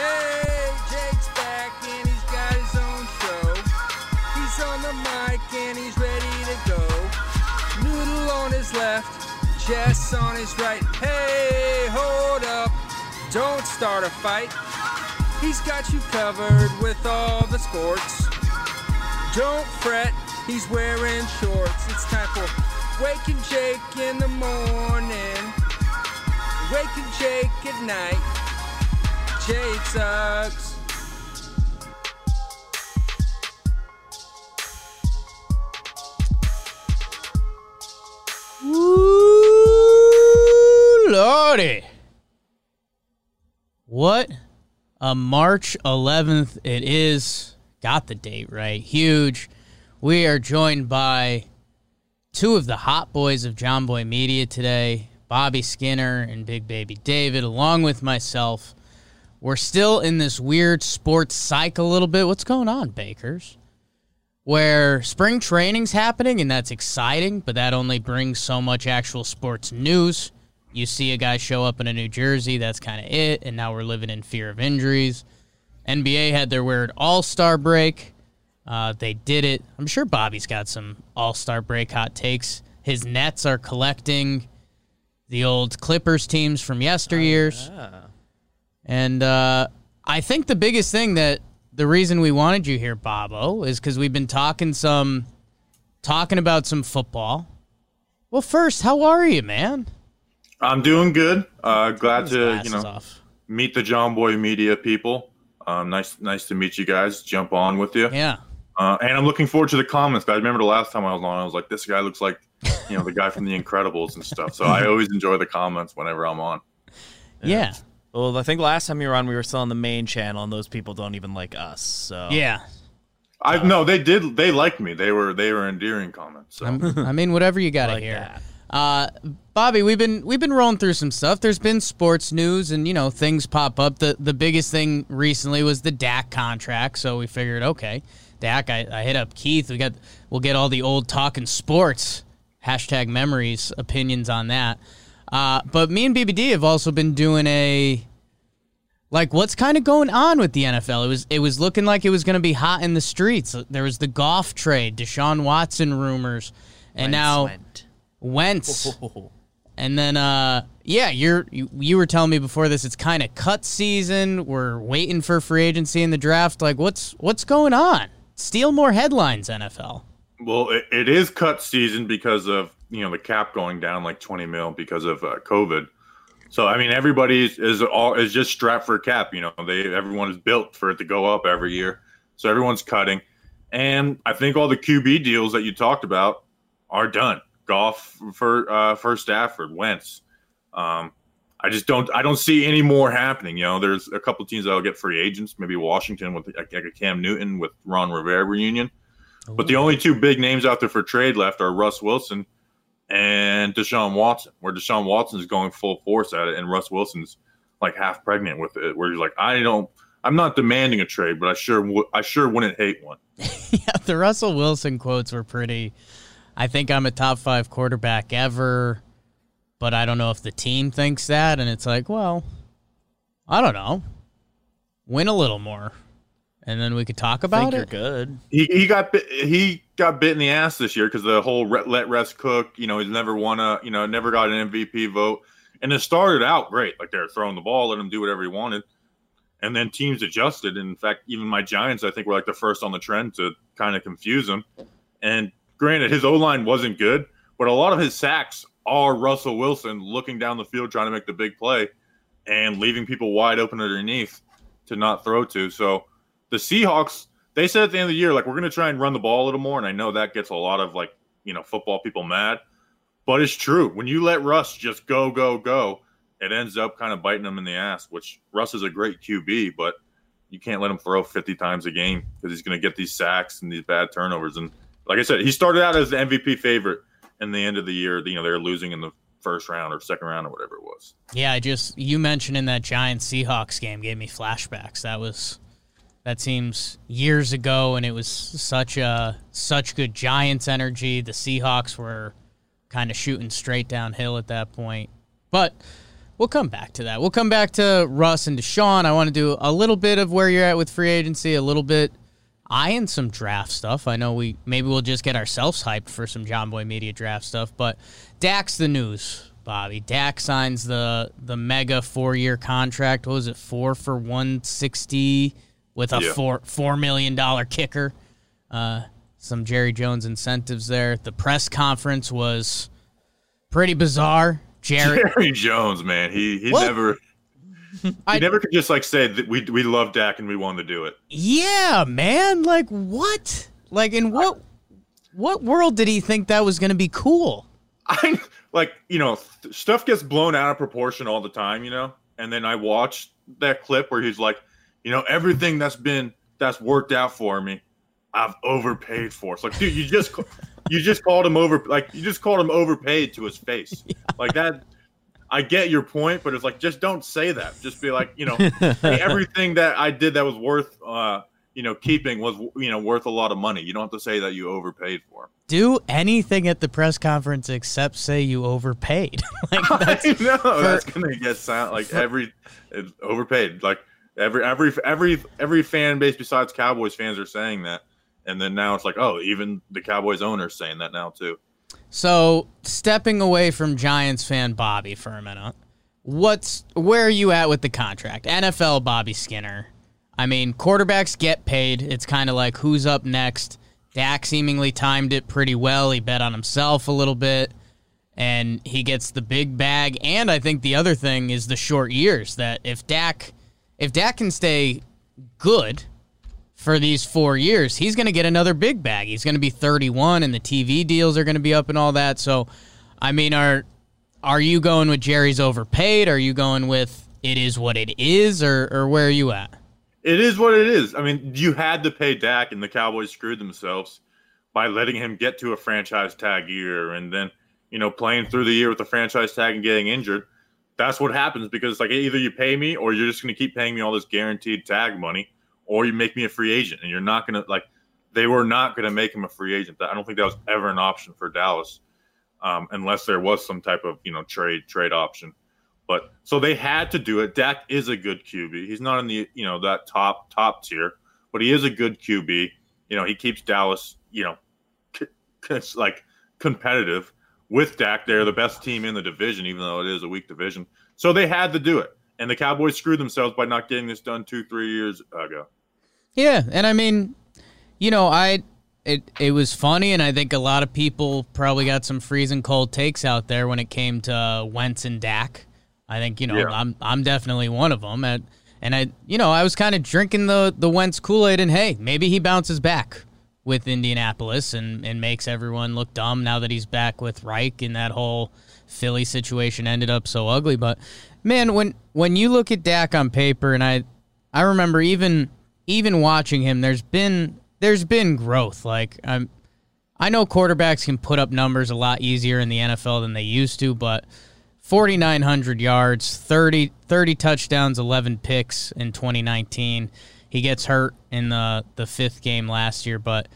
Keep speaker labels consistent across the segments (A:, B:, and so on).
A: Hey, Jake's back and he's got his own show. He's on the mic and he's ready to go. Noodle on his left, Jess on his right. Hey, hold up, don't start a fight. He's got you covered with all the sports. Don't fret, he's wearing shorts. It's time for Wake n Jake in the morning, Wake n Jake at night. Jake sucks.
B: Ooh, lordy. What a March 11th it is. Got the date right. Huge. We are joined by two of the hot boys of Jomboy Media today, Bobby Skinner and Big Baby David, along with myself. We're still in this weird sports cycle a little bit. What's going on, Bakers? Where spring training's happening and that's exciting, but that only brings so much actual sports news. You see a guy show up in a New Jersey, that's kind of it, and now we're living in fear of injuries. NBA had their weird All Star break. Uh, they did it. I'm sure Bobby's got some All Star break hot takes. His Nets are collecting the old Clippers teams from yesteryears. And uh, I think the biggest thing that the reason we wanted you here, Bobo, is because we've been talking some, talking about some football. Well, first, how are you, man?
C: I'm doing good. Uh, glad to you know
B: off.
C: meet the Jomboy Media people. Um, nice, nice to meet you guys. Jump on with you.
B: Yeah.
C: Uh, and I'm looking forward to the comments. I remember the last time I was on, I was like, this guy looks like you know the guy from The Incredibles and stuff. So I always enjoy the comments whenever I'm on.
B: Yeah.
D: Well, I think last time you were on, we were still on the main channel, and those people don't even like us. So
B: Yeah.
C: I no, they did. They liked me. They were they were endearing comments. So.
B: I'm- I mean, whatever you got to
D: like
B: hear.
D: that.
B: Uh, Bobby, we've been we've been rolling through some stuff. There's been sports news, and you know things pop up. the The biggest thing recently was the Dak contract. So we figured, okay, Dak. I, I hit up Keith. We got we'll get all the old talking sports hashtag memories opinions on that. Uh, but me and BBD have also been doing a like what's kind of going on with the NFL. It was it was looking like it was going to be hot in the streets. There was the Goff trade, Deshaun Watson rumors, and
D: Wentz
B: now
D: went.
B: Wentz. And then, uh, yeah, you're you, you were telling me before this. It's kind of cut season. We're waiting for free agency in the draft. Like, what's what's going on? Steal more headlines, NFL.
C: Well, it, it is cut season because of you know the cap going down like 20 mil because of uh, COVID. So I mean, everybody is, all is just strapped for cap. You know, they everyone is built for it to go up every year. So everyone's cutting, and I think all the QB deals that you talked about are done. Goff for uh, for Stafford, Wentz. Um, I just don't I don't see any more happening. You know, there's a couple teams that'll get free agents. Maybe Washington with like a Cam Newton with Ron Rivera reunion. But the only two big names out there for trade left are Russ Wilson and Deshaun Watson, where Deshaun Watson is going full force at it, and Russ Wilson's like half pregnant with it, where he's like, I don't, I'm not demanding a trade, but I sure, w- I sure wouldn't hate one.
B: yeah, the Russell Wilson quotes were pretty. I think I'm a top five quarterback ever, but I don't know if the team thinks that. And it's like, well, I don't know. Win a little more, and then we could talk
D: I
B: about
D: think you're
B: it.
D: good.
C: He, he got bit, he got bit in the ass this year because the whole re- let Russ cook. You know, he's never won a, you know, never got an MVP vote, and it started out great. Like they're throwing the ball, let him do whatever he wanted, and then teams adjusted. And in fact, even my Giants, I think, were like the first on the trend to kind of confuse him. And granted, his O line wasn't good, but a lot of his sacks are Russell Wilson looking down the field trying to make the big play and leaving people wide open underneath to not throw to. So the Seahawks, they said at the end of the year, like, we're going to try and run the ball a little more. And I know that gets a lot of, like, you know, football people mad, but it's true. When you let Russ just go, go, go, it ends up kind of biting him in the ass, which Russ is a great QB, but you can't let him throw 50 times a game because he's going to get these sacks and these bad turnovers. And like I said, he started out as the MVP favorite, and the end of the year, you know, they were losing in the first round or second round or whatever it was.
B: Yeah, I just you mentioning that Giants Seahawks game gave me flashbacks. That was that seems years ago, and it was such a such good Giants energy. The Seahawks were kind of shooting straight downhill at that point. But We'll come back to that. We'll come back to Russ and Deshaun. I want to do a little bit of where you're at with free agency, a little bit and some draft stuff. I know we maybe we'll just get ourselves hyped for some Jomboy Media draft stuff, but Dak's the news, Bobby. Dak signs the the mega four year contract. What was it, four for one sixty with a
C: Yeah.
B: four four million dollar kicker? Uh, some Jerry Jones incentives there. The press conference was pretty bizarre. Jerry,
C: Jerry Jones, man, he he
B: What?
C: never he
B: I-
C: never could just like say that we we love Dak and we want to do it.
B: yeah, man, like what? Like in what what world did he think that was going to be cool?
C: I like you know th- stuff gets blown out of proportion all the time, you know. And then I watched that clip where he's like, you know, everything that's been that's worked out for me, I've overpaid for. It's like, dude, you just you just called him over like you just called him overpaid to his face. Like that. I get your point, but it's like just don't say that. Just be like, you know, everything that I did that was worth, uh, you know, keeping was you know worth a lot of money. You don't have to say that you overpaid for.
B: Do anything at the press conference except say you overpaid. like that's
C: I know that's gonna get sound like every overpaid. Like every every every every fan base besides Cowboys fans are saying that, and then now it's like oh, even the Cowboys owners saying that now too.
B: So, stepping away from Giants fan Bobby for a minute, what's where are you at with the contract? NFL Bobby Skinner. I mean, quarterbacks get paid. It's kind of like who's up next. Dak seemingly timed it pretty well. He bet on himself a little bit, and he gets the big bag. And I think the other thing is the short years. That if Dak, if Dak can stay good, for these four years, he's going to get another big bag. He's going to be 31, and the TV deals are going to be up and all that. So, I mean, are are you going with Jerry's overpaid? Are you going with it is what it is, or or where are you at?
C: It is what it is. I mean, you had to pay Dak, and the Cowboys screwed themselves by letting him get to a franchise tag year, and then you know playing through the year with the franchise tag and getting injured. That's what happens because like either you pay me or you're just going to keep paying me all this guaranteed tag money, or you make me a free agent, and you're not going to like. They were not going to make him a free agent. I don't think that was ever an option for Dallas, um, unless there was some type of you know trade trade option. But so they had to do it. Dak is a good QB. He's not in the you know that top top tier, but he is a good QB. You know he keeps Dallas you know c- c- like competitive with Dak. They're the best team in the division, even though it is a weak division. So they had to do it, and the Cowboys screwed themselves by not getting this done two three years ago.
B: Yeah, and I mean, you know, I it it was funny, and I think a lot of people probably got some freezing cold takes out there when it came to uh, Wentz and Dak. I think you know
C: Yeah.
B: I'm I'm definitely one of them, and and I you know I was kind of drinking the the Wentz Kool Aid, and hey, maybe he bounces back with Indianapolis and and makes everyone look dumb now that he's back with Reich, and that whole Philly situation ended up so ugly. But man, when when you look at Dak on paper, and I I remember even even watching him, there's been there's been growth. Like I'm, I know quarterbacks can put up numbers a lot easier in the NFL than they used to, but 4,900 yards, 30, 30 touchdowns, 11 picks in 2019. He gets hurt in the the fifth game last year, but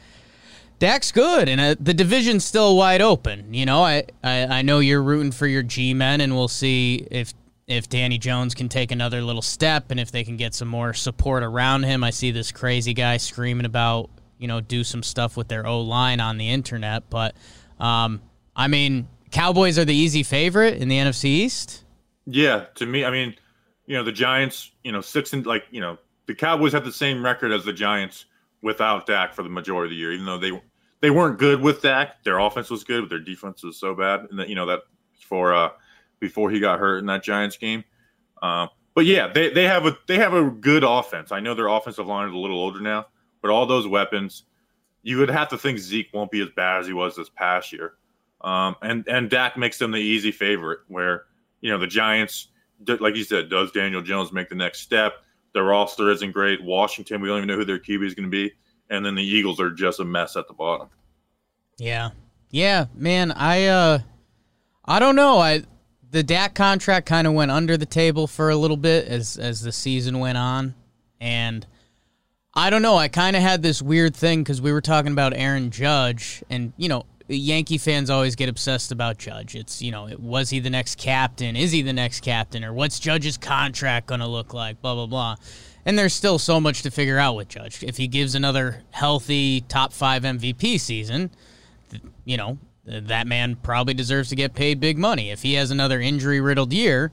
B: Dak's good, and uh, the division's still wide open. You know, I, I I know you're rooting for your G-men, and we'll see if if Danny Jones can take another little step, and if they can get some more support around him. I see this crazy guy screaming about you know do some stuff with their O line on the internet, but um, I mean, Cowboys are the easy favorite in the NFC East.
C: Yeah, to me, I mean, you know, the Giants, you know, six and like, you know, the Cowboys have the same record as the Giants without Dak for the majority of the year, even though they they weren't good with Dak. Their offense was good, but their defense was so bad, and that you know that for uh before he got hurt in that Giants game. Um, but yeah, they, they have a they have a good offense. I know their offensive line is a little older now, but all those weapons, you would have to think Zeke won't be as bad as he was this past year. Um, and and Dak makes them the easy favorite. Where you know the Giants, like you said, does Daniel Jones make the next step? Their roster isn't great. Washington, we don't even know who their QB is going to be, and then the Eagles are just a mess at the bottom.
B: Yeah. Yeah, man, I uh I don't know. I the Dak contract kind of went under the table for a little bit as as the season went on and I don't know. I kind of had this weird thing cuz we were talking about Aaron Judge and you know, Yankee fans always get obsessed about Judge. It's, you know, was he the next captain? Is he the next captain? Or what's Judge's contract going to look like? Blah, blah, blah. And there's still so much to figure out with Judge. If he gives another healthy top five MVP season, you know, that man probably deserves to get paid big money. If he has another injury riddled year,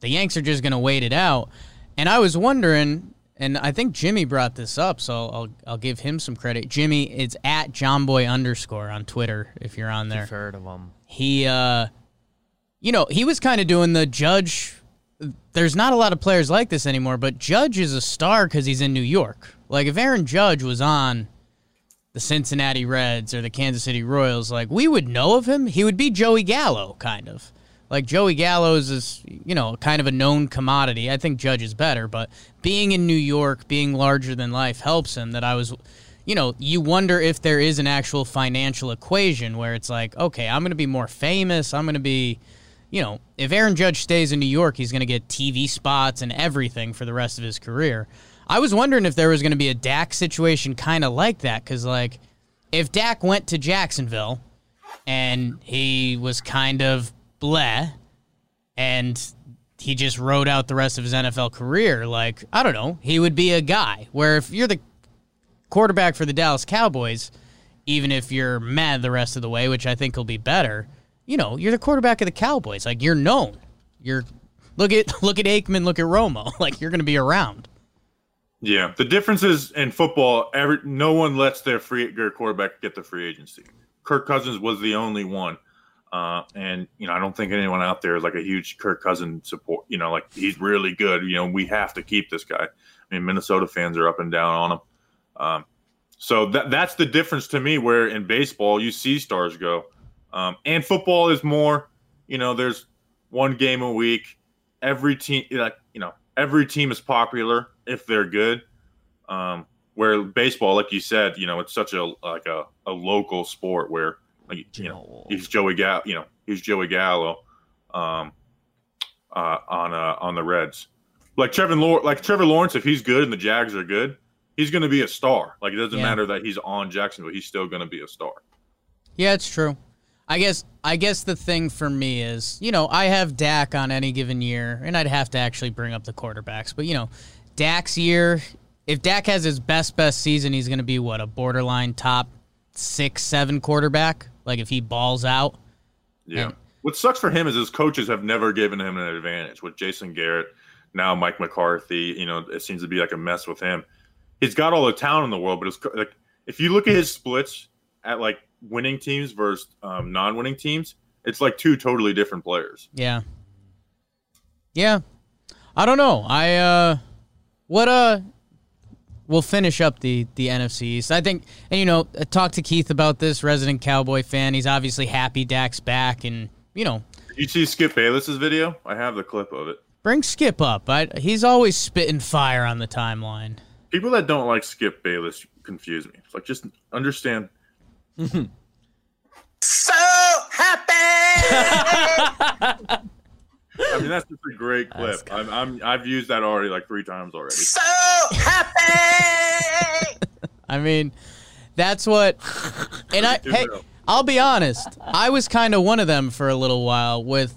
B: the Yanks are just going to wait it out. And I was wondering, and I think Jimmy brought this up, so I'll I'll give him some credit. Jimmy, it's at Jomboy underscore on Twitter if you're on there.
D: I've heard of him.
B: He, uh, you know, he was kind of doing the Judge. There's not a lot of players like this anymore, but Judge is a star because he's in New York. Like if Aaron Judge was on the Cincinnati Reds or the Kansas City Royals, like we would know of him. He would be Joey Gallo, kind of. Like Joey Gallo's is, you know, kind of a known commodity. I think Judge is better, but being in New York, being larger than life helps him. That I was, you know, you wonder if there is an actual financial equation where it's like, okay, I'm going to be more famous. I'm going to be, you know, if Aaron Judge stays in New York, he's going to get TV spots and everything for the rest of his career. I was wondering if there was going to be a Dak situation kind of like that because, like, if Dak went to Jacksonville and he was kind of bleh, and he just rode out the rest of his NFL career. Like, I don't know, he would be a guy where if you're the quarterback for the Dallas Cowboys, even if you're mad the rest of the way, which I think will be better, you know, you're the quarterback of the Cowboys. Like, you're known. You're look at look at Aikman, look at Romo. Like, you're going to be around.
C: Yeah, the difference is in football, every no one lets their free their quarterback get the free agency. Kirk Cousins was the only one uh, and you know, I don't think anyone out there is like a huge Kirk Cousin support. You know, like he's really good. You know, we have to keep this guy. I mean, Minnesota fans are up and down on him. Um, so that that's the difference to me. Where in baseball you see stars go, um, and football is more. You know, there's one game a week. Every team, like you know, every team is popular if they're good. Um, where baseball, like you said, you know, it's such a like a, a local sport where like, you know, he's Joey Gallo. You know, he's Joey Gallo um, uh, on uh, on the Reds. Like Trevor, like Trevor Lawrence, if he's good and the Jags are good, he's going to be a star. Like it doesn't yeah. matter that he's on Jacksonville; he's still going to be a star.
B: Yeah, it's true. I guess I guess the thing for me is, you know, I have Dak on any given year, and I'd have to actually bring up the quarterbacks. But you know, Dak's year, if Dak has his best best season, he's going to be what a borderline top six, seven quarterback. Like if he balls out.
C: Yeah. And, what sucks for him is his coaches have never given him an advantage with Jason Garrett, now Mike McCarthy. You know, it seems to be like a mess with him. He's got all the talent in the world, but it's like if you look at his splits at like winning teams versus um, non-winning teams, it's like two totally different players.
B: Yeah. Yeah. I don't know. I uh what uh we'll finish up the the NFC East. I think, and you know, uh, I talked to Keith about this resident Cowboy fan. He's obviously happy Dak's back, and you know.
C: Did you see Skip Bayless's video? I have the clip of it.
B: Bring Skip up. I, he's always spitting fire on the timeline.
C: People that don't like Skip Bayless confuse me. It's like just understand.
E: so happy.
C: I mean, that's just a great clip. I'm, I'm, I've used that already like three times already.
E: So happy.
B: I mean, that's what. And I, hey, I'll be honest. I was kind of one of them for a little while with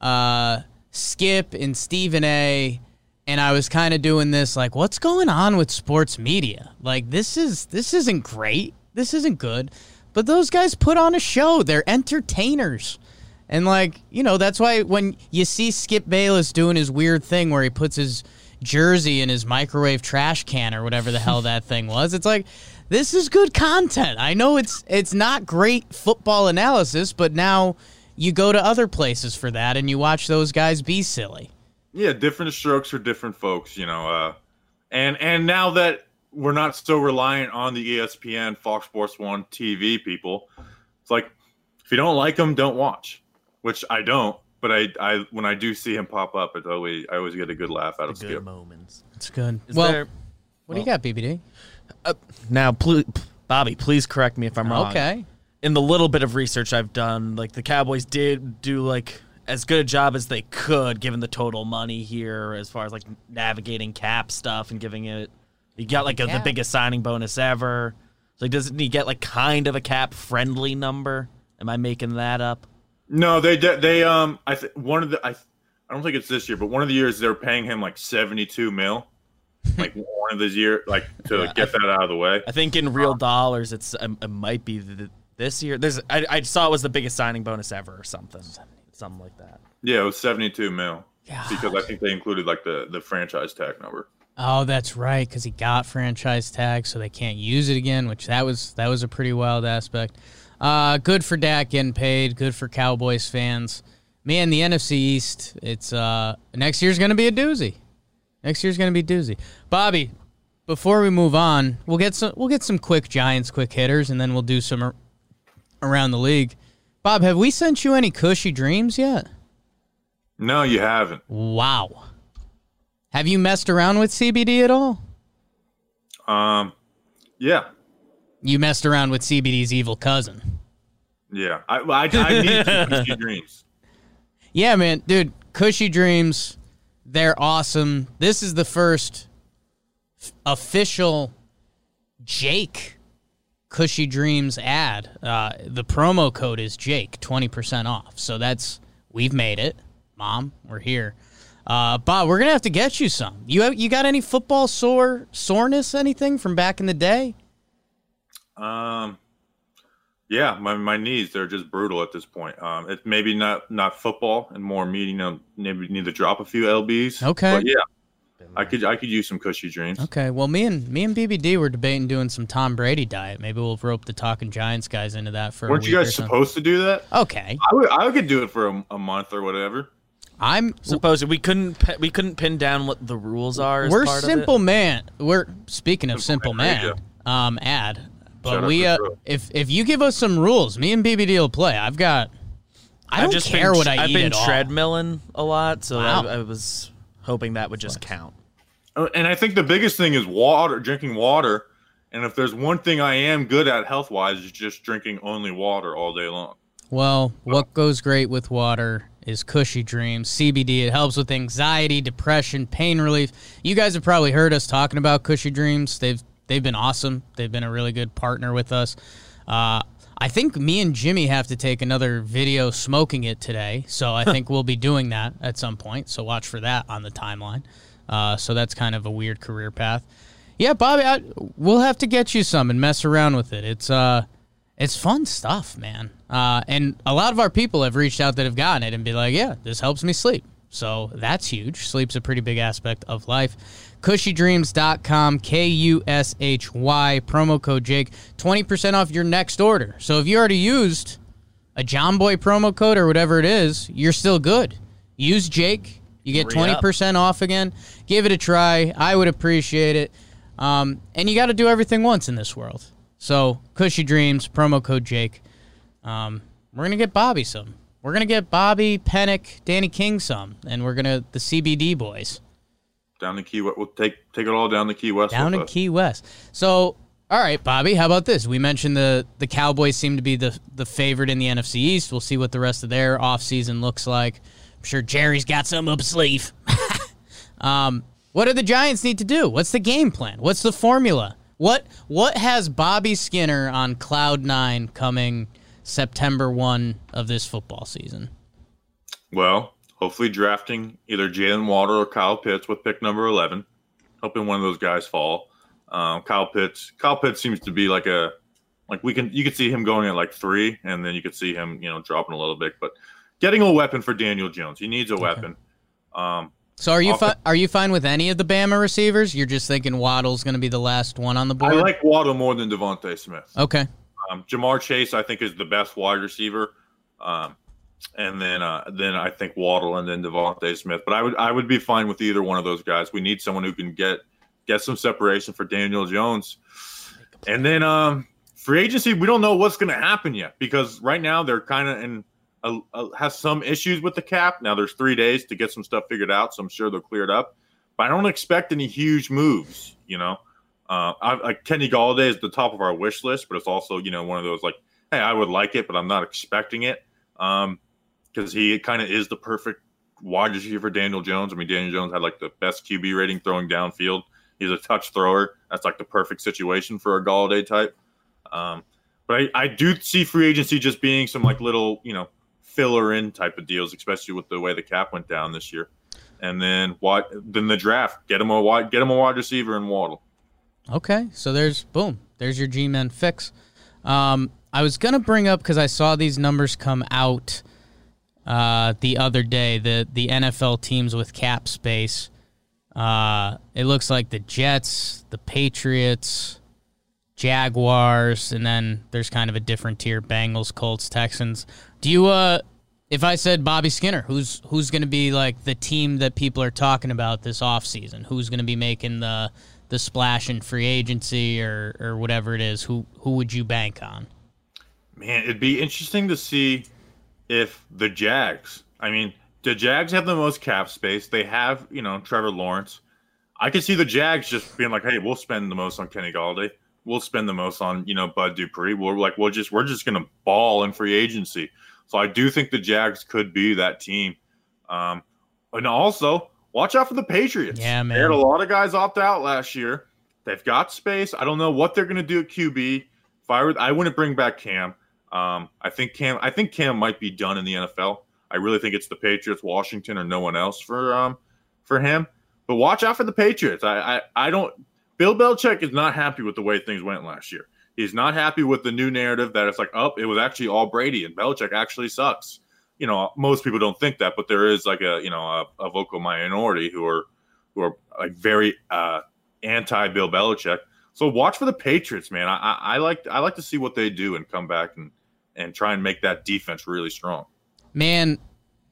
B: uh, Skip and Stephen A. And I was kind of doing this like, what's going on with sports media? Like, this is this isn't great. This isn't good. But those guys put on a show. They're entertainers. And like, you know, that's why when you see Skip Bayless doing his weird thing where he puts his jersey in his microwave trash can or whatever the hell that thing was, it's like this is good content. I know it's it's not great football analysis, but now you go to other places for that and you watch those guys be silly.
C: Yeah, different strokes for different folks, you know. Uh, and and now that we're not so reliant on the ESPN, Fox Sports One TV people, it's like if you don't like them, don't watch which I don't. But I, I when I do see him pop up, it's always I always get a good laugh out
D: the
C: of
D: good
C: Skip.
D: moments.
B: It's good.
D: Is
B: well,
D: there,
B: what do you got, BBD?
D: Uh, now, pl- Bobby, please correct me if I'm wrong.
B: Okay.
D: In the little bit of research I've done, like the Cowboys did do like as good a job as they could, given the total money here, as far as like navigating cap stuff and giving it. You got like a, the biggest signing bonus ever. So like, doesn't he get like kind of a cap friendly number? Am I making that up?
C: No, they de- they um I th- one of the I I don't think it's this year, but one of the years they're paying him like seventy two mil, like one of these year like to
D: Yeah,
C: get that out of the way.
D: I think in real dollars, it's um, it might be the, this year. There's I, I saw it was the biggest signing bonus ever or something, something like that.
C: Yeah, it was seventy two mil
B: God.
C: because I think they included like the the franchise tag number.
B: Oh, that's right, because he got franchise tag, so they can't use it again. Which that was that was a pretty wild aspect. Uh, good for Dak getting paid. Good for Cowboys fans. Man, the NFC East. It's uh next year's gonna be a doozy. Next year's gonna be doozy. Bobby, before we move on, we'll get some we'll get some quick Giants quick hitters, and then we'll do some ar- around the league. Bob, have we sent you any Kushy Dreams yet?
C: No, you haven't.
B: Wow. Have you messed around with CBD at all?
C: Um, yeah,
B: You messed around with CBD's evil cousin.
C: yeah. I I, I need Kushy Dreams.
B: Yeah, man, dude, Kushy Dreams, they're awesome. This is the first f- official Jake Kushy Dreams ad. Uh, the promo code is Jake, 20% off. So that's, we've made it. Mom, we're here. Uh, Bob, we're going to have to get you some. You have, you got any football sore soreness, anything from back in the day?
C: Um, yeah, my, my knees they're just brutal at this point. Um, it's maybe not not football and more me. You maybe need to drop a few lbs.
B: Okay.
C: but yeah, I could I could use some Kushy Dreams.
B: Okay, well, me and me and BBD were debating doing some Tom Brady diet. Maybe we'll rope the Talking Giants guys into that for.
C: A weren't
B: a
C: you guys supposed to do that?
B: Okay,
C: I would I could do it for a, a month or whatever.
B: I'm.
D: supposed we couldn't we couldn't pin down what the rules are. As
B: we're
D: part
B: simple
D: Of it.
B: man. We're speaking of simple
C: Simple Man,
B: man. Um, ad, but
C: Shout
B: we uh, if if you give us some rules, me and BBD will play. I've got. I
D: I've
B: don't
D: just
B: care
D: been,
B: what I
D: I've
B: eat
D: been
B: at all.
D: treadmilling a lot, so
B: Wow.
D: I, I was hoping that would just count.
C: Uh, And I think the biggest thing is water, drinking water. And if there's one thing I am good at health wise, is just drinking only water all day long.
B: Well, what goes great with water is Kushy Dreams CBD. It helps with anxiety, depression, pain relief. You guys have probably heard us talking about Kushy Dreams. They've they've been awesome. They've been a really good partner with us. Uh, I think me and Jimmy have to take another video smoking it today, so I think we'll be doing that at some point. So watch for that on the timeline. Uh, so that's kind of a weird career path. Yeah, Bobby, I, we'll have to get you some and mess around with it. It's uh, it's fun stuff, man. Uh, and a lot of our people have reached out that have gotten it and be like, yeah, this helps me sleep. So that's huge. Sleep's a pretty big aspect of life. KushyDreams.com, K U S H Y, promo code Jake, 20% off your next order. So if you already used a Jomboy promo code or whatever it is, you're still good. Use Jake. You get
D: Re-up.
B: 20% off again. Give it a try. I would appreciate it. Um, and you got to do everything once in this world. So, Kushy Dreams, promo code Jake. Um, we're going to get Bobby some. We're going to get Bobby, Pennick, Danny King some. And we're going to, the CBD boys.
C: Down the key, West. we'll take take it all down the Key West.
B: down in
C: us.
B: Key West. So, all right, Bobby, how about this? We mentioned the the Cowboys seem to be the the favorite in the NFC East. We'll see what the rest of their offseason looks like. I'm sure Jerry's got some up his sleeve. um, what do the Giants need to do? What's the game plan? What's the formula? What what has Bobby Skinner on cloud nine coming September one of this football season?
C: Well, hopefully drafting either Jaylen Waddle or Kyle Pitts with pick number eleven. Hoping one of those guys fall. Um, Kyle Pitts. Kyle Pitts seems to be like a like we can you could see him going at like three, and then you could see him you know dropping a little bit. But getting a weapon for Daniel Jones, he needs a weapon. Um,
B: So are you
C: Off-
B: fi- are you fine with any of the Bama receivers? You're just thinking Waddle's going to be the last one on the board.
C: I like Waddle more than DeVonta Smith.
B: okay.
C: Um, Ja'Marr Chase, I think, is the best wide receiver. Um, and then uh, then I think Waddle and then DeVonta Smith. But I would I would be fine with either one of those guys. We need someone who can get get some separation for Daniel Jones. And then um, free agency, we don't know what's going to happen yet because right now they're kind of in a, a, has some issues with the cap. Now there's three days to get some stuff figured out, so I'm sure they'll clear it up. But I don't expect any huge moves. You know, uh, I, Kenny Golladay is the top of our wish list, but it's also you know one of those like, hey, I would like it, but I'm not expecting it because he kind of is the perfect wide receiver for Daniel Jones. I mean, Daniel Jones had like the best QB rating throwing downfield. He's a touch thrower. That's like the perfect situation for a Golladay type. Um, but I, I do see free agency just being some like little, you know, filler in type of deals, especially with the way the cap went down this year. And then what? Then the draft, get him a wide, get him a wide receiver in Waddle.
B: Okay, so there's boom, there's your G-men fix. Um, I was gonna bring up because I saw these numbers come out uh, the other day. The the NFL teams with cap space. Uh, it looks like the Jets, the Patriots, Jaguars, and then there's kind of a different tier: Bengals, Colts, Texans. Do you uh? If I said Bobby Skinner, who's who's going to be like the team that people are talking about this offseason? Who's going to be making the the splash in free agency or or whatever it is? Who who would you bank on?
C: Man, it'd be interesting to see if the Jags. I mean, the Jags have the most cap space. They have, you know, Trevor Lawrence. I could see the Jags just being like, "Hey, we'll spend the most on Kenny Golladay. We'll spend the most on, you know, Bud Dupree. We're like, we'll just we're just gonna ball in free agency." So I do think the Jags could be that team. Um, and also, watch out for the Patriots.
B: Yeah, man.
C: They had a lot of guys opt out last year. They've got space. I don't know what they're gonna do at QB. If I were, I wouldn't bring back Cam. Um, I think Cam. I think Cam might be done in the NFL. I really think it's the Patriots, Washington, or no one else for um for him. But watch out for the Patriots. I I, I don't. Bill Belichick is not happy with the way things went last year. He's not happy with the new narrative that it's like, oh, it was actually all Brady and Belichick actually sucks. You know, most people don't think that, but there is like a you know a, a vocal minority who are who are like very uh, anti Bill Belichick. So watch for the Patriots, man. I, I, I like I like to see what they do and come back and and try and make that defense really strong.
B: Man,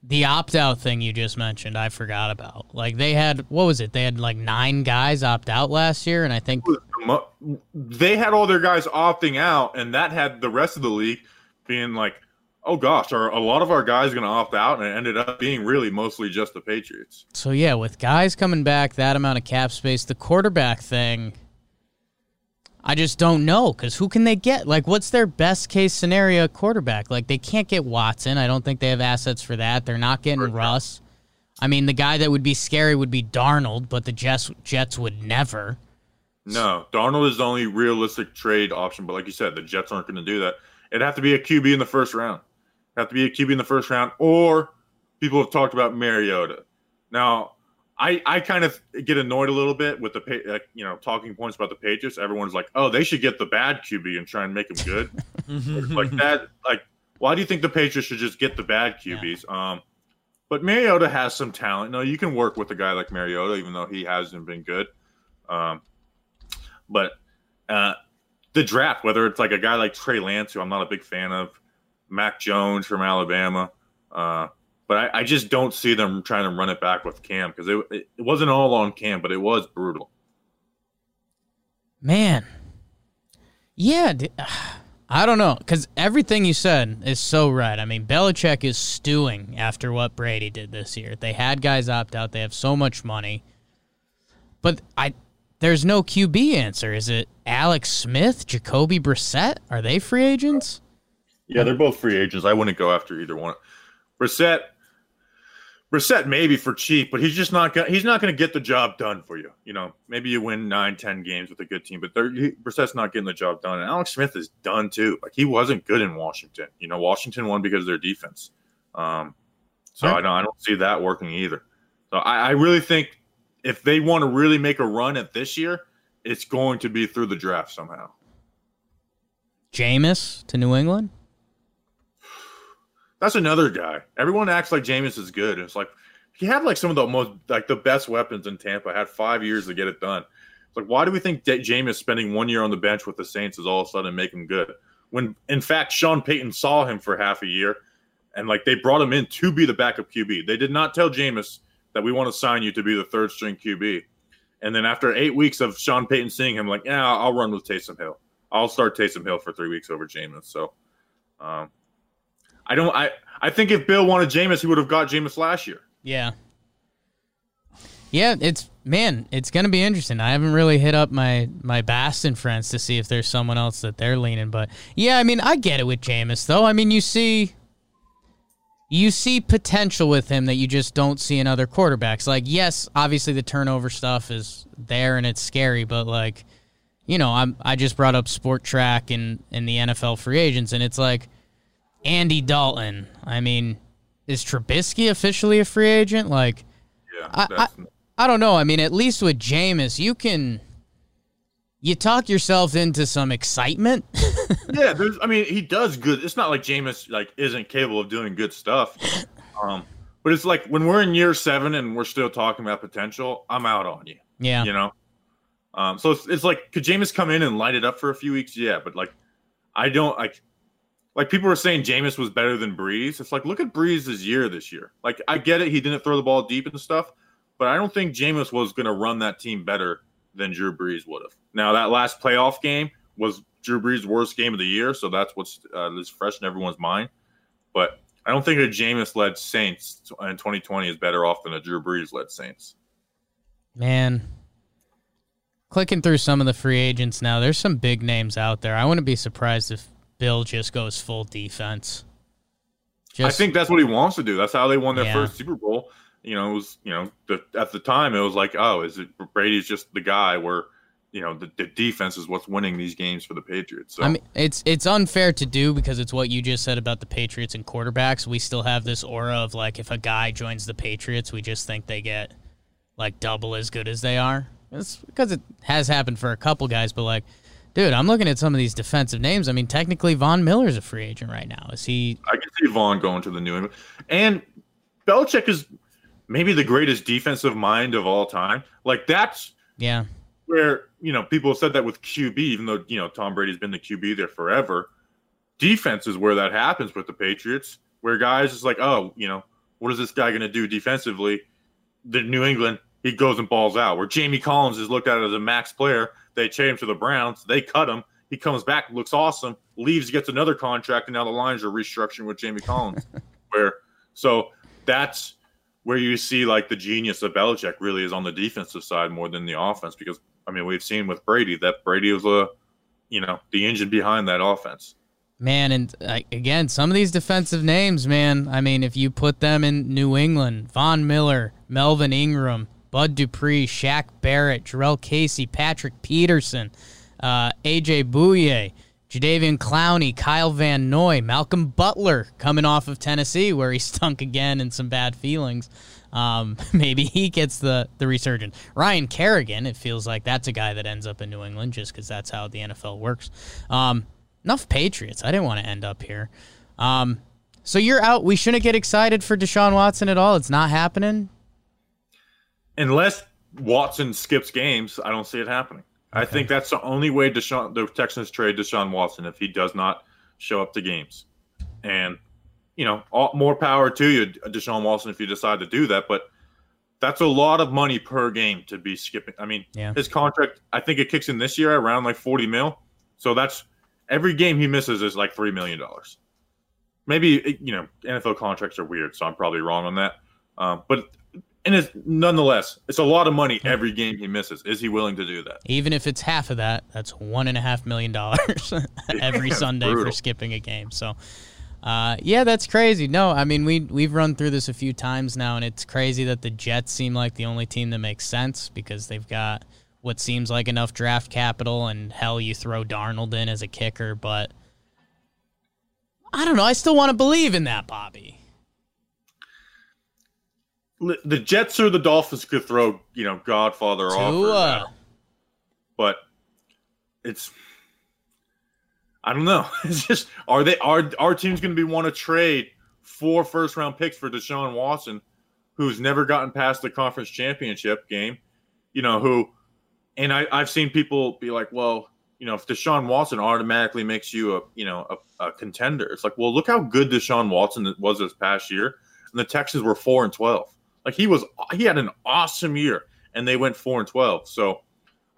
B: the opt out thing you just mentioned, I forgot about. Like they had what was it? They had like nine guys opt out last year, and I think
C: They had all their guys opting out, and that had the rest of the league being like, "Oh gosh, are a lot of our guys going to opt out?" And it ended up being really mostly just the Patriots.
B: so. Yeah, with guys coming back, that amount of cap space, the quarterback thing. I just don't know because who can they get? Like, what's their best case scenario quarterback? Like, they can't get Watson. I don't think they have assets for that. They're not getting Russ. I mean, the guy that would be scary would be Darnold, but the Jets Jets would never.
C: No, Darnold is the only realistic trade option, but like you said, the Jets aren't going to do that. It'd have to be a QB in the first round. Have to be a QB in the first round, or people have talked about Mariota. Now, I I kind of get annoyed a little bit with the like, you know talking points about the Patriots. Everyone's like, oh, they should get the bad QB and try and make him good. like that. Like, why do you think the Patriots should just get the bad QBs? Um, but Mariota has some talent. No, you can work with a guy like Mariota, even though he hasn't been good. Um, but uh, the draft, whether it's like a guy like Trey Lance, who I'm not a big fan of, Mac Jones from Alabama, uh, but I, I just don't see them trying to run it back with Cam because it, it, wasn't all on Cam, but it was brutal.
B: Man. Yeah, I don't know because everything you said is so right. I mean, Belichick is stewing after what Brady did this year. They had guys opt out. They have so much money, but I there's no QB answer. Is it Alex Smith, Jacoby Brissett? Are they free agents?
C: Yeah, they're both free agents. I wouldn't go after either one. Brissett, Brissett maybe for cheap, but he's just not gonna. He's not gonna get the job done for you. You know, maybe you win nine, ten games with a good team, but they're, he, Brissett's not getting the job done. And Alex Smith is done too. Like he wasn't good in Washington. You know, Washington won because of their defense. Um, so
B: Right.
C: I don't. I don't see that working either. So I, I really think if they want to really make a run at this year, it's going to be through the draft somehow.
B: Jameis to New England?
C: That's another guy. Everyone acts like Jameis is good. It's like he had like some of the most like the best weapons in Tampa. Had five years to get it done. It's like why do we think that Jameis spending one year on the bench with the Saints is all of a sudden make him good? When in fact Sean Payton saw him for half a year, and like they brought him in to be the backup QB. They did not tell Jameis that we want to sign you to be the third string QB. And then after eight weeks of Sean Payton seeing him, like, yeah, I'll run with Taysom Hill. I'll start Taysom Hill for three weeks over Jameis. So, um, I don't. I I think if Bill wanted Jameis, he would have got Jameis last year.
B: Yeah. Yeah, it's man, it's gonna be interesting. I haven't really hit up my my Baston friends to see if there's someone else that they're leaning, but yeah, I mean, I get it with Jameis though. I mean, you see, you see potential with him that you just don't see in other quarterbacks. Like, yes, obviously the turnover stuff is there and it's scary, but like, you know, I'm I just brought up Spotrac and and the NFL free agents, and it's like Andy Dalton. I mean, is Trubisky officially a free agent? Like,
C: Yeah,
B: I, I, I don't know. I mean, at least with Jameis, you can you talk yourself into some excitement.
C: yeah. There's, I mean, he does good. It's not like Jameis like isn't capable of doing good stuff. Um, but it's like when we're in year seven and we're still talking about potential, I'm out on you.
B: yeah,
C: You know. Um, so it's, it's like could Jameis come in and light it up for a few weeks? Yeah, but like, I don't like. Like people were saying, Jameis was better than Brees. It's like look at Brees's year this year. Like I get it, he didn't throw the ball deep and stuff, but I don't think Jameis was going to run that team better than Drew Brees would have. Now that last playoff game was Drew Brees' worst game of the year, so that's what's uh, is fresh in everyone's mind. But I don't think a Jameis led Saints in 2020 is better off than a Drew Brees led Saints.
B: man. Clicking through some of the free agents now, there's some big names out there. I wouldn't be surprised if Bill just goes full defense.
C: I think that's what he wants to do. That's how they won their
B: Yeah.
C: first Super Bowl. You know, it was you know the, at the time it was like, oh, is it Brady's just the guy where you know the, the defense is what's winning these games for the Patriots. So
B: I mean, it's it's unfair to do because it's what you just said about the Patriots and quarterbacks. We still have this aura of like if a guy joins the Patriots, we just think they get like double as good as they are. It's because it has happened for a couple guys, but like, dude, I'm looking at some of these defensive names. I mean, technically, Von Miller's a free agent right now. Is he?
C: I can see Von going to the New England, and Belichick is maybe the greatest defensive mind of all time. Like that's
B: Yeah,
C: where you know people have said that with QB, even though you know Tom Brady's been the QB there forever. Defense is where that happens with the Patriots, where guys is like, oh, you know, what is this guy going to do defensively? The New England, he goes and balls out. Where Jamie Collins is looked at as a max player, they trade him to the Browns, they cut him, he comes back, looks awesome, leaves, gets another contract, and now the Lions are restructuring with Jamie Collins. where so that's where you see like the genius of Belichick really is on the defensive side more than the offense because I mean we've seen with Brady that Brady was a you know the engine behind that offense.
B: man, and uh, again, some of these defensive names, man. I mean, if you put them in New England, Von Miller, Melvin Ingram, Bud Dupree, Shaq Barrett, Jurrell Casey, Patrick Peterson, uh, AJ Bouye, Jadeveon Clowney, Kyle Van Noy, Malcolm Butler coming off of Tennessee where he stunk again and some bad feelings. Um, maybe he gets the the resurgence. Ryan Kerrigan, it feels like that's a guy that ends up in New England just because that's how the NFL works. Um, enough Patriots. I didn't want to end up here. Um, so you're out. We shouldn't get excited for Deshaun Watson at all. It's not happening.
C: Unless Watson skips games, I don't see it happening. I think that's the only way Deshaun the Texans trade Deshaun Watson if he does not show up to games. And you know, all, more power to you, Deshaun Watson, if you decide to do that. But that's a lot of money per game to be skipping. I mean,
B: Yeah.
C: his contract, I think it kicks in this year around like 40 mil. So that's every game he misses is like $3 million. Maybe, you know, NFL contracts are weird, so I'm probably wrong on that. Um, but, and it's nonetheless, it's a lot of money every game he misses. Is he willing to do that?
B: Even if it's half of that, that's one and a half million dollars every
C: Yeah,
B: Sunday for skipping a game. So, uh, yeah, that's crazy. No, I mean we we've run through this a few times now, and it's crazy that the Jets seem like the only team that makes sense because they've got what seems like enough draft capital, and hell, you throw Darnold in as a kicker, but I don't know. I still want to believe in that, Bobby.
C: The Jets or the Dolphins could throw, you know, Godfather out. but it's I don't know. It's just are they are our team's going to be want to trade four first round picks for Deshaun Watson, who's never gotten past the conference championship game, you know who, and I I've seen people be like, well, you know, if Deshaun Watson automatically makes you a you know a, a contender, it's like, well, look how good Deshaun Watson was this past year, and the Texans were four and twelve. Like he was, he had an awesome year, and they went four and twelve. So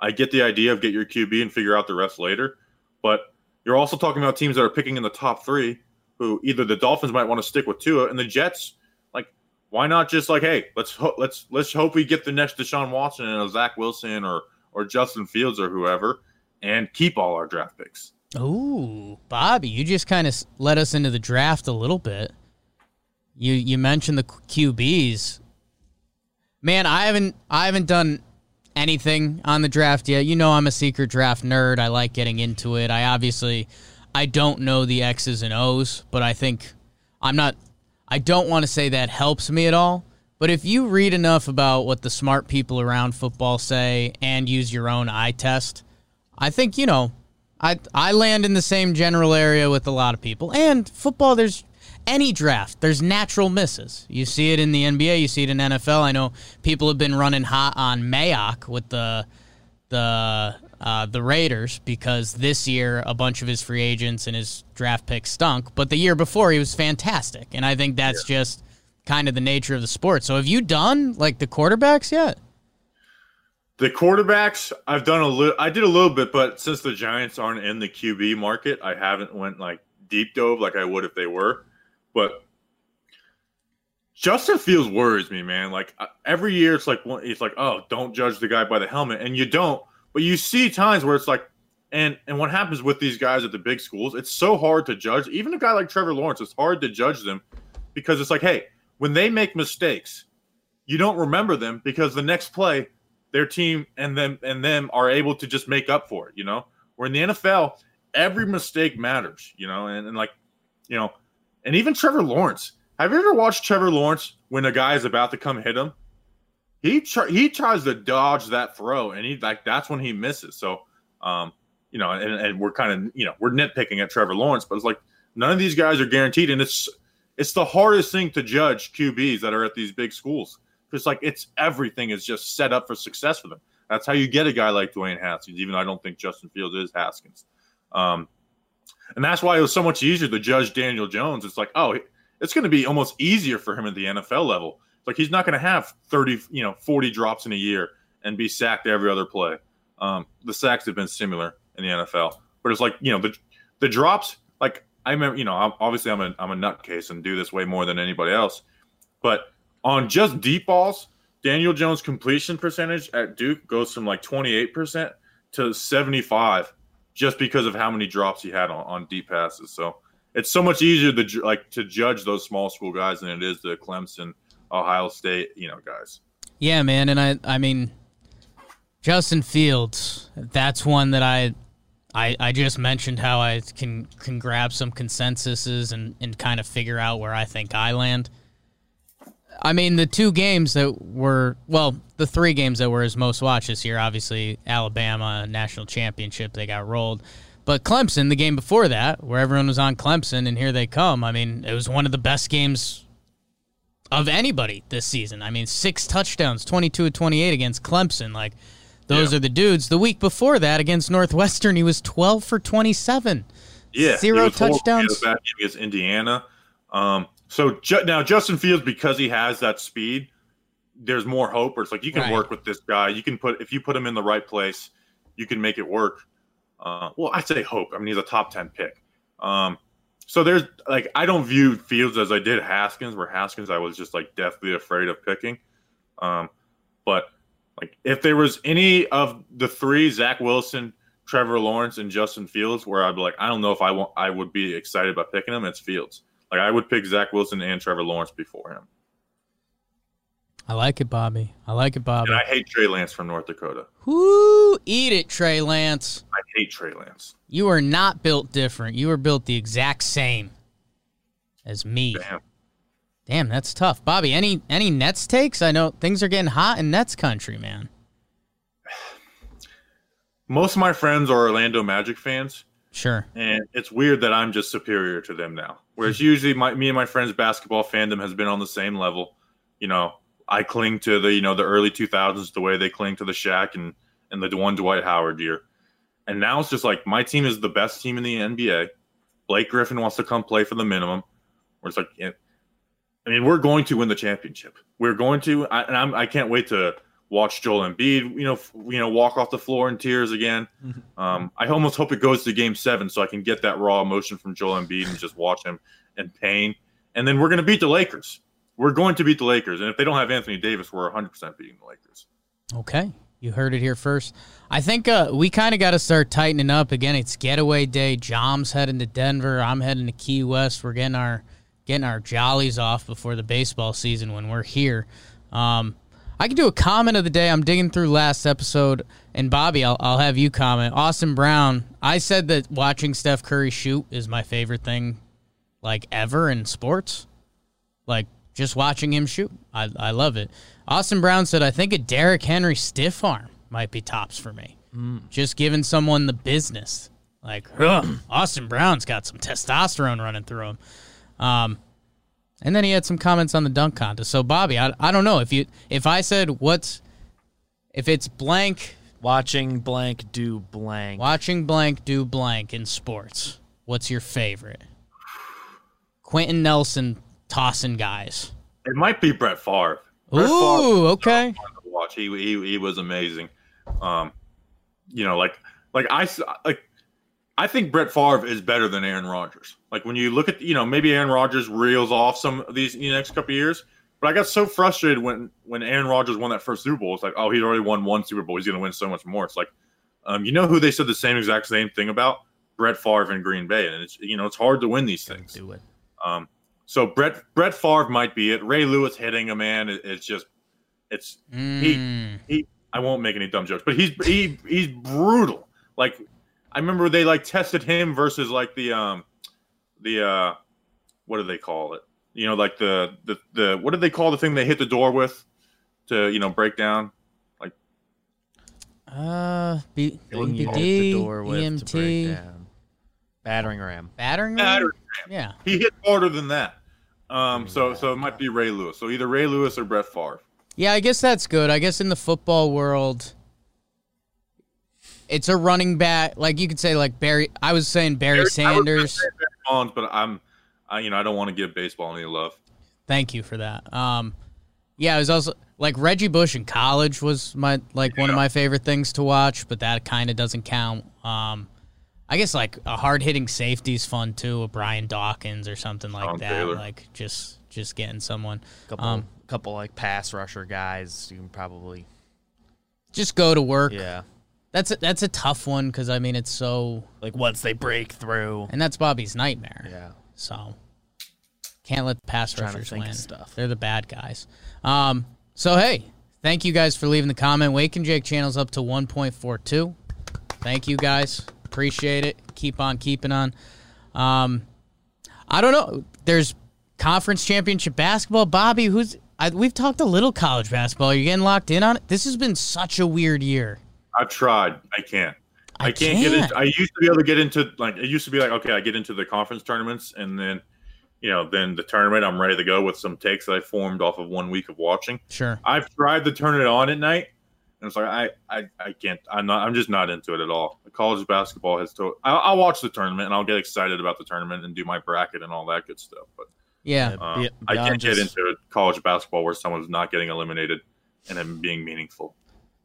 C: I get the idea of get your QB and figure out the rest later, but you're also talking about teams that are picking in the top three, who either the Dolphins might want to stick with Tua, and the Jets, like, why not just like, hey, let's ho- let's let's hope we get the next Deshaun Watson and Zach Wilson or or Justin Fields or whoever, and keep all our draft picks.
B: Ooh, Bobby, you just kind of let us into the draft a little bit. You you mentioned the QBs. Man, I haven't I haven't done anything on the draft yet. You know, I'm a secret draft nerd. I like getting into it. I obviously, I don't know the X's and O's, but I think I'm not. I don't want to say that helps me at all. But if you read enough about what the smart people around football say and use your own eye test, I think you know. I I land in the same general area with a lot of people. And football, there's any draft, there's natural misses. You see it in the NBA, you see it in NFL. I know people have been running hot on Mayock with the the uh, the Raiders because this year a bunch of his free agents and his draft picks stunk, but the year before he was fantastic, and I think that's yeah. just kind of the nature of the sport. So have you done like the quarterbacks yet?
C: The quarterbacks, I've done a little. I did a little bit, but since the Giants aren't in the QB market, I haven't went like deep dove like I would if they were. But Justin Fields worries me, man. Like uh, every year, it's like it's like, oh, don't judge the guy by the helmet, and you don't. But you see times where it's like, and and what happens with these guys at the big schools? It's so hard to judge. Even a guy like Trevor Lawrence, it's hard to judge them because it's like, hey, when they make mistakes, you don't remember them because the next play, their team and them and them are able to just make up for it. You know, where in the NFL, every mistake matters. You know, and, and like, you know and even Trevor Lawrence. Have you ever watched Trevor Lawrence when a guy is about to come hit him? He tr- he tries to dodge that throw, and he like that's when he misses. So, um, you know, and, and we're kind of you know we're nitpicking at Trevor Lawrence, but it's like none of these guys are guaranteed, and it's it's the hardest thing to judge QBs that are at these big schools. It's like it's everything is just set up for success for them. That's how you get a guy like Dwayne Haskins, even though I don't think Justin Fields is Haskins. Um, and that's why it was so much easier to judge Daniel Jones. It's like, oh, it's going to be almost easier for him at the NFL level. It's like he's not going to have 30, you know, 40 drops in a year and be sacked every other play. Um, the sacks have been similar in the NFL, but it's like, you know, the the drops, like I remember, you know, obviously I'm a I'm a nutcase and do this way more than anybody else, but on just deep balls, Daniel Jones' completion percentage at Duke goes from like 28% to 75 just because of how many drops he had on, on deep passes. So it's so much easier to like to judge those small school guys than it is the Clemson, Ohio State, you know, guys.
B: Yeah, man, and I I mean Justin Fields, that's one that I I, I just mentioned how I can can grab some consensuses and, and kind of figure out where I think I land. I mean, the two games that were, well, the three games that were his most watched this year, obviously Alabama national championship, they got rolled. But Clemson, the game before that, where everyone was on Clemson, and here they come. I mean, it was one of the best games of anybody this season. I mean, six touchdowns, 22 28 against Clemson. Like, those yeah. are the dudes. The week before that against Northwestern, he was 12 for 27.
C: Yeah.
B: Zero touchdowns.
C: Against Indiana. Um, so ju- now Justin Fields, because he has that speed, there's more hope. Or it's like you can right. work with this guy. You can put if you put him in the right place, you can make it work. Uh, well, I say hope. I mean, he's a top ten pick. Um, so there's like I don't view Fields as I did Haskins, where Haskins I was just like deathly afraid of picking. Um, but like if there was any of the three, Zach Wilson, Trevor Lawrence, and Justin Fields, where I'd be like, I don't know if I want I would be excited about picking him, It's Fields. Like I would pick Zach Wilson and Trevor Lawrence before him.
B: I like it, Bobby. I like it, Bobby.
C: And I hate Trey Lance from North Dakota.
B: Whoo, eat it, Trey Lance.
C: I hate Trey Lance.
B: You are not built different. You are built the exact same as me. Damn. Damn, that's tough. Bobby, any any Nets takes? I know things are getting hot in Nets country, man.
C: Most of my friends are Orlando Magic fans.
B: Sure.
C: And it's weird that I'm just superior to them now. Whereas usually my me and my friends' basketball fandom has been on the same level. You know, I cling to the you know the early 2000s the way they cling to the Shaq and and the one Dwight Howard year. And now it's just like my team is the best team in the NBA. Blake Griffin wants to come play for the minimum. Where it's like, I mean, we're going to win the championship. We're going to, I, and I'm, I can't wait to watch Joel Embiid, you know, you know, walk off the floor in tears again. Um, I almost hope it goes to Game Seven so I can get that raw emotion from Joel Embiid and just watch him in pain. And then we're going to beat the Lakers. We're going to beat the Lakers, and if they don't have Anthony Davis, we're 100 percent beating the Lakers.
B: Okay, you heard it here first. I think uh, we kind of got to start tightening up again. It's getaway day. Jom's heading to Denver. I'm heading to Key West. We're getting our getting our jollies off before the baseball season when we're here. Um, I can do a comment of the day. I'm digging through last episode, and Bobby, I'll, I'll have you comment. Austin Brown, I said that watching Steph Curry shoot is my favorite thing, like ever in sports. Like just watching him shoot, I, I love it. Austin Brown said, I think a Derrick Henry stiff arm might be tops for me. Just giving someone the business. Like, Austin Brown's got some testosterone running through him. Um, and then he had some comments on the dunk contest. So Bobby, I, I don't know if you if I said what's if it's blank
D: Watching blank do blank.
B: watching blank do blank in sports, what's your favorite? Quenton Nelson tossing guys.
C: It might be Brett Favre. Brett Favre
B: Ooh, okay.
C: watch. He, he he was amazing. Um, you know, like like I s- like I think Brett Favre is better than Aaron Rodgers. Like when you look at you know maybe Aaron Rodgers reels off some of these in the next couple of years. But I got so frustrated when when Aaron Rodgers won that first Super Bowl. It's like, oh, he's already won one Super Bowl. He's going to win so much more. It's like, um, you know who they said the same exact same thing about? Brett Favre in Green Bay, and it's you know it's hard to win these things.
D: Do it.
C: Um, so Brett Brett Favre might be it. Ray Lewis hitting a man, it, it's just it's
B: Mm.
C: he. I won't make any dumb jokes, but he's he he's brutal. Like I remember they like tested him versus like the um the uh what do they call it? You know, like the the the what did they call the thing they hit the door with to you know break down?
B: Like uh, B-
D: Thing you hit the door with to break
B: EMT,
D: down. Battering ram.
B: battering ram?
C: Battering
B: Yeah.
C: He hit harder than that. Um, so so it might be Ray Lewis. So either Ray Lewis or Brett Favre.
B: Yeah, I guess that's good. I guess in the football world, it's a running back. Like you could say, like Barry. I was saying Barry
C: I
B: Sanders.
C: say Barry Bonds, but I'm, I, you know, I don't want to give baseball any love.
B: Thank you for that. Um, yeah, it was also like Reggie Bush in college was my like one of my favorite things to watch, but that kind of doesn't count. Um, I guess like a hard hitting safety is fun too, a Brian Dawkins or something like
C: Tom
B: that.
C: Taylor.
B: Like just just getting someone.
D: Couple
B: Um,
D: couple like pass rusher guys. You can probably
B: Just go to work.
D: yeah.
B: That's a, that's a tough one because I mean it's so,
D: Like once they break through.
B: and that's Bobby's nightmare.
D: Yeah.
B: So can't let the pass
D: Trying to
B: rushers win.
D: stuff.
B: They're the bad guys. Um, so hey, thank you guys for leaving the comment. Wake n Jake channel's up to 1.42. Thank you guys. Appreciate it. Keep on keeping on. Um, I don't know. There's conference championship basketball. Bobby, who's I, we've talked a little college basketball. You're you getting locked in on it? This has been such a weird year.
C: I've tried. I can't.
B: I
C: I, can't, get
B: can't.
C: into. I used to be able to get into like it used to be like okay, I get into the conference tournaments and then, you know, then the tournament I'm ready to go with some takes that I formed off of one week of watching.
B: Sure.
C: I've tried to turn it on at night, and it's like I I, I can't. I'm not. I'm just not into it at all. College basketball has to. I'll, I'll watch the tournament and I'll get excited about the tournament and do my bracket and all that good stuff. But
B: Yeah.
C: um,
D: Be-
C: I can't get into college basketball where someone's not getting eliminated and then being meaningful.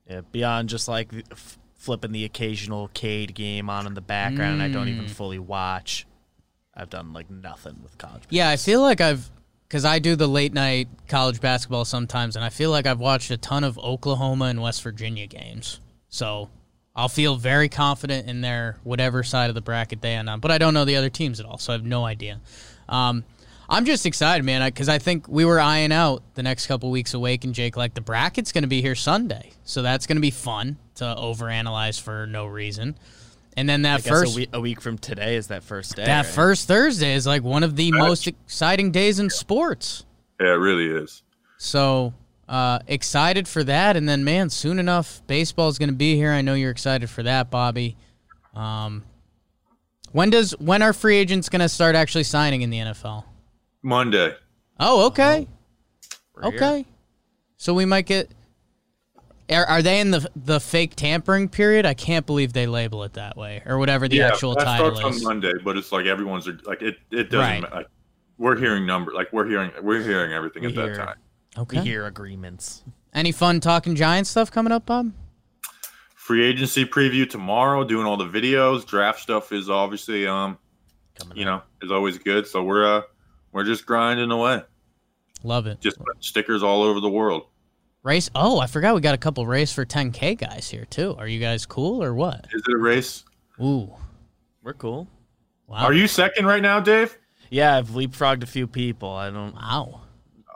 D: Yeah, beyond just like f- flipping the occasional Cade game on in the background, I don't even
B: Mm.
D: fully watch. I've done like nothing with college.
B: Yeah, I feel like I've because I do the late night college basketball sometimes, and I feel like I've watched a ton of Oklahoma and West Virginia games. So I'll feel very confident in their whatever side of the bracket they end on. But I don't know the other teams at all, so I have no idea. Um, I'm just excited, man, because I think we were eyeing out the next couple weeks of Wake n Jake. Like the bracket's going to be here Sunday, so that's going to be fun to overanalyze for no reason. And then
D: I
B: that
D: guess
B: first
D: a week, a week from today is that first day.
B: that
D: right?
B: first Thursday is like one of the most exciting days in sports.
C: Yeah, it really is.
B: So uh, excited for that, and then man, soon enough, baseball is going to be here. I know you're excited for that, Bobby. Um, when does when are free agents going to start actually signing in the NFL?
C: Monday.
B: Oh, okay,
D: We're here.
B: okay. So we might get. Are, are they in the the fake tampering period? I can't believe they label it that way, or whatever the
C: yeah,
B: actual
C: that
B: title
C: starts
B: is.
C: on Monday, but it's like everyone's like it. It doesn't.
B: Right.
C: Like, we're hearing number. Like we're hearing. We're hearing everything
D: We
C: at that time.
B: Okay.
D: We hear agreements.
B: Any fun talking Giants stuff coming up, Bob?
C: Free agency preview tomorrow. Doing all the videos. Draft stuff is obviously um
D: Coming
C: you
D: up.
C: know is always good. So we're uh we're just grinding away.
B: Love it.
C: Just putting stickers all over the world.
B: Race. Oh, I forgot we got a couple race for 10k guys here too. Are you guys cool or what?
C: Is it a race?
B: Ooh,
D: we're cool.
B: wow.
C: Are you second right now, Dave?
D: Yeah, I've leapfrogged a few people. I don't.
B: Wow.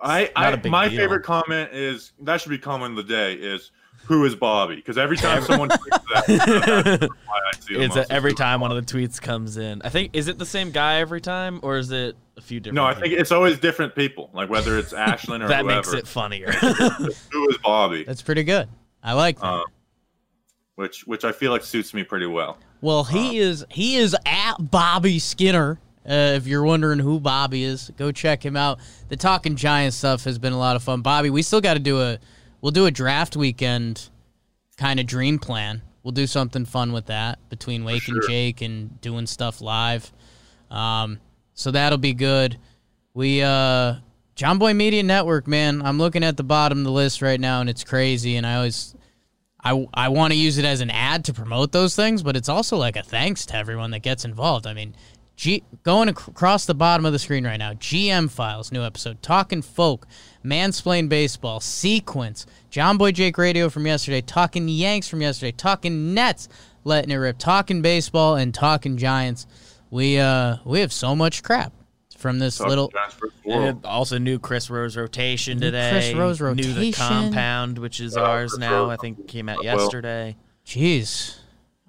C: I,
D: not
C: I
D: a big
C: my
D: deal.
C: favorite comment is that should be comment of the day is who is Bobby? Because every time someone tweets that, that's why I see
D: It's a, every
C: is
D: time one of the tweets comes in. I think is it the same guy every time, or is it a few different?
C: No, I think it's always different people. Like whether it's Ashlyn or
D: that
C: whoever.
D: makes it funnier.
C: who is Bobby?
B: That's pretty good. I like that.
C: Um, which which I feel like suits me pretty well.
B: Well, he is he is at Bobby Skinner. Uh, if you're wondering who Bobby is, go check him out. The Talking Giants stuff has been a lot of fun. Bobby, we still got to do a we'll do a draft weekend kind of dream plan. We'll do something fun with that between Wake and. Jake and doing stuff live. Um, so that'll be good. We uh Jomboy Media Network, man. I'm looking at the bottom of the list right now and it's crazy and I always I, I want to use it as an ad to promote those things, but it's also like a thanks to everyone that gets involved. I mean, G, going ac- across the bottom of the screen right now, GM Files, new episode, Talking Folk, Mansplain Baseball, Sequence, Jomboy Jake Radio from yesterday, Talking Yanks from yesterday, Talking Nets, Letting It Rip, Talking Baseball, and Talking Giants. We uh we have so much crap from this
C: Talking
B: little
D: And also new Chris Rose rotation
B: New
D: today.
B: Chris Rose
D: New the
B: rotation.
D: compound, which is
C: Uh,
D: ours now.
C: Rose
D: I think came out yesterday.
B: Jeez.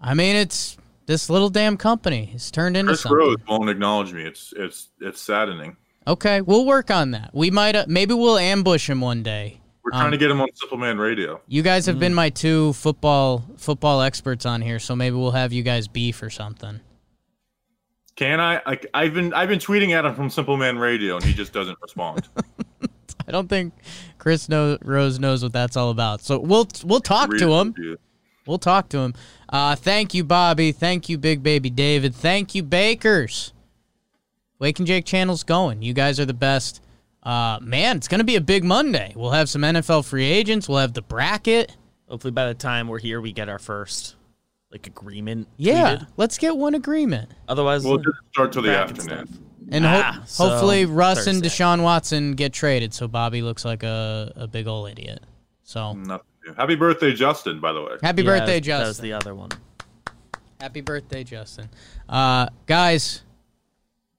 B: I mean, it's this little damn company. It's turned into
C: Chris
B: something.
C: Rose won't acknowledge me. It's it's it's saddening.
B: Okay, we'll work on that. We might, uh, maybe we'll ambush him one day.
C: We're trying
B: Um,
C: to get him on Simple Man Radio.
B: You guys have
C: Mm.
B: been my two football football experts on here, so maybe we'll have you guys beef or something.
C: Can I? I? I've been I've been tweeting at him from Simple Man Radio, and he just doesn't respond.
B: I don't think Chris know, Rose knows what that's all about. So we'll we'll talk to
C: it
B: him.
C: You.
B: We'll talk to him. Uh, thank you, Bobby. Thank you, Big Baby David. Thank you, Bakers. Wake n Jake channel's going. You guys are the best. Uh, man, it's gonna be a big Monday. We'll have some NFL free agents. We'll have the bracket.
D: Hopefully, by the time we're here, we get our first like agreement.
B: Yeah,
D: tweeted.
B: let's get one agreement.
D: Otherwise,
C: we'll doesn't start till the afternoon.
D: stuff.
B: And
D: Ah,
B: ho-
D: so
B: hopefully Russ and Deshaun Watson get traded, so Bobby looks like a, a big old idiot. So
C: Nothing new. Happy birthday, Justin! By the way.
B: happy
D: Yeah,
B: birthday,
D: that was- That was the other one.
B: Happy birthday, Justin. Uh, guys,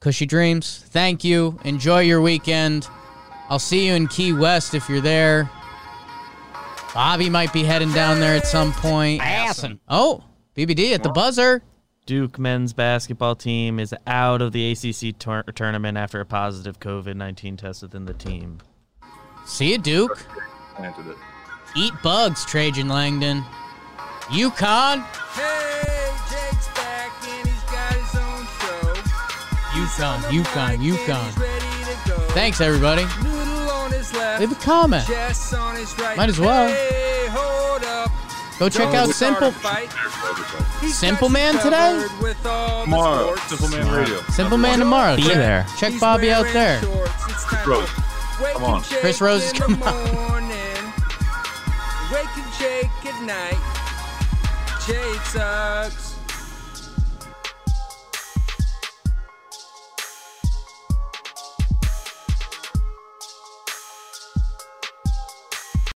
B: Kushy Dreams, thank you. Enjoy your weekend. I'll see you in Key West if you're there. Bobby might be heading down there at some point.
A: Awesome.
B: Oh, BBD at the buzzer.
D: Duke men's basketball team is out of the ACC tour- tournament after a positive COVID 19 test within the team.
B: See you, Duke.
C: Planted it.
B: Eat bugs, Trajan Langdon. UConn.
A: Hey, Jake's back and he's got his own show.
B: UConn, UConn,
A: on the mic and
B: UConn.
A: he's ready to go.
B: Thanks, everybody.
A: Noodle on his left.
B: Leave a comment.
A: Jess on his right.
B: Might as well.
A: Hey, hold up.
B: Go check
A: Don't
B: out Simple
A: fight.
C: There's the other side.
A: He's
B: Simple Man today?
A: covered with all the
C: Tomorrow. Simple Man Radio.
B: Simple Man tomorrow.
D: Be
B: Check,
D: there.
B: check
A: He's
B: Bobby out there.
A: shorts. It's time
C: Rose, come on.
B: Chris Rose is
A: in
B: coming
A: Jake at night. Jake sucks.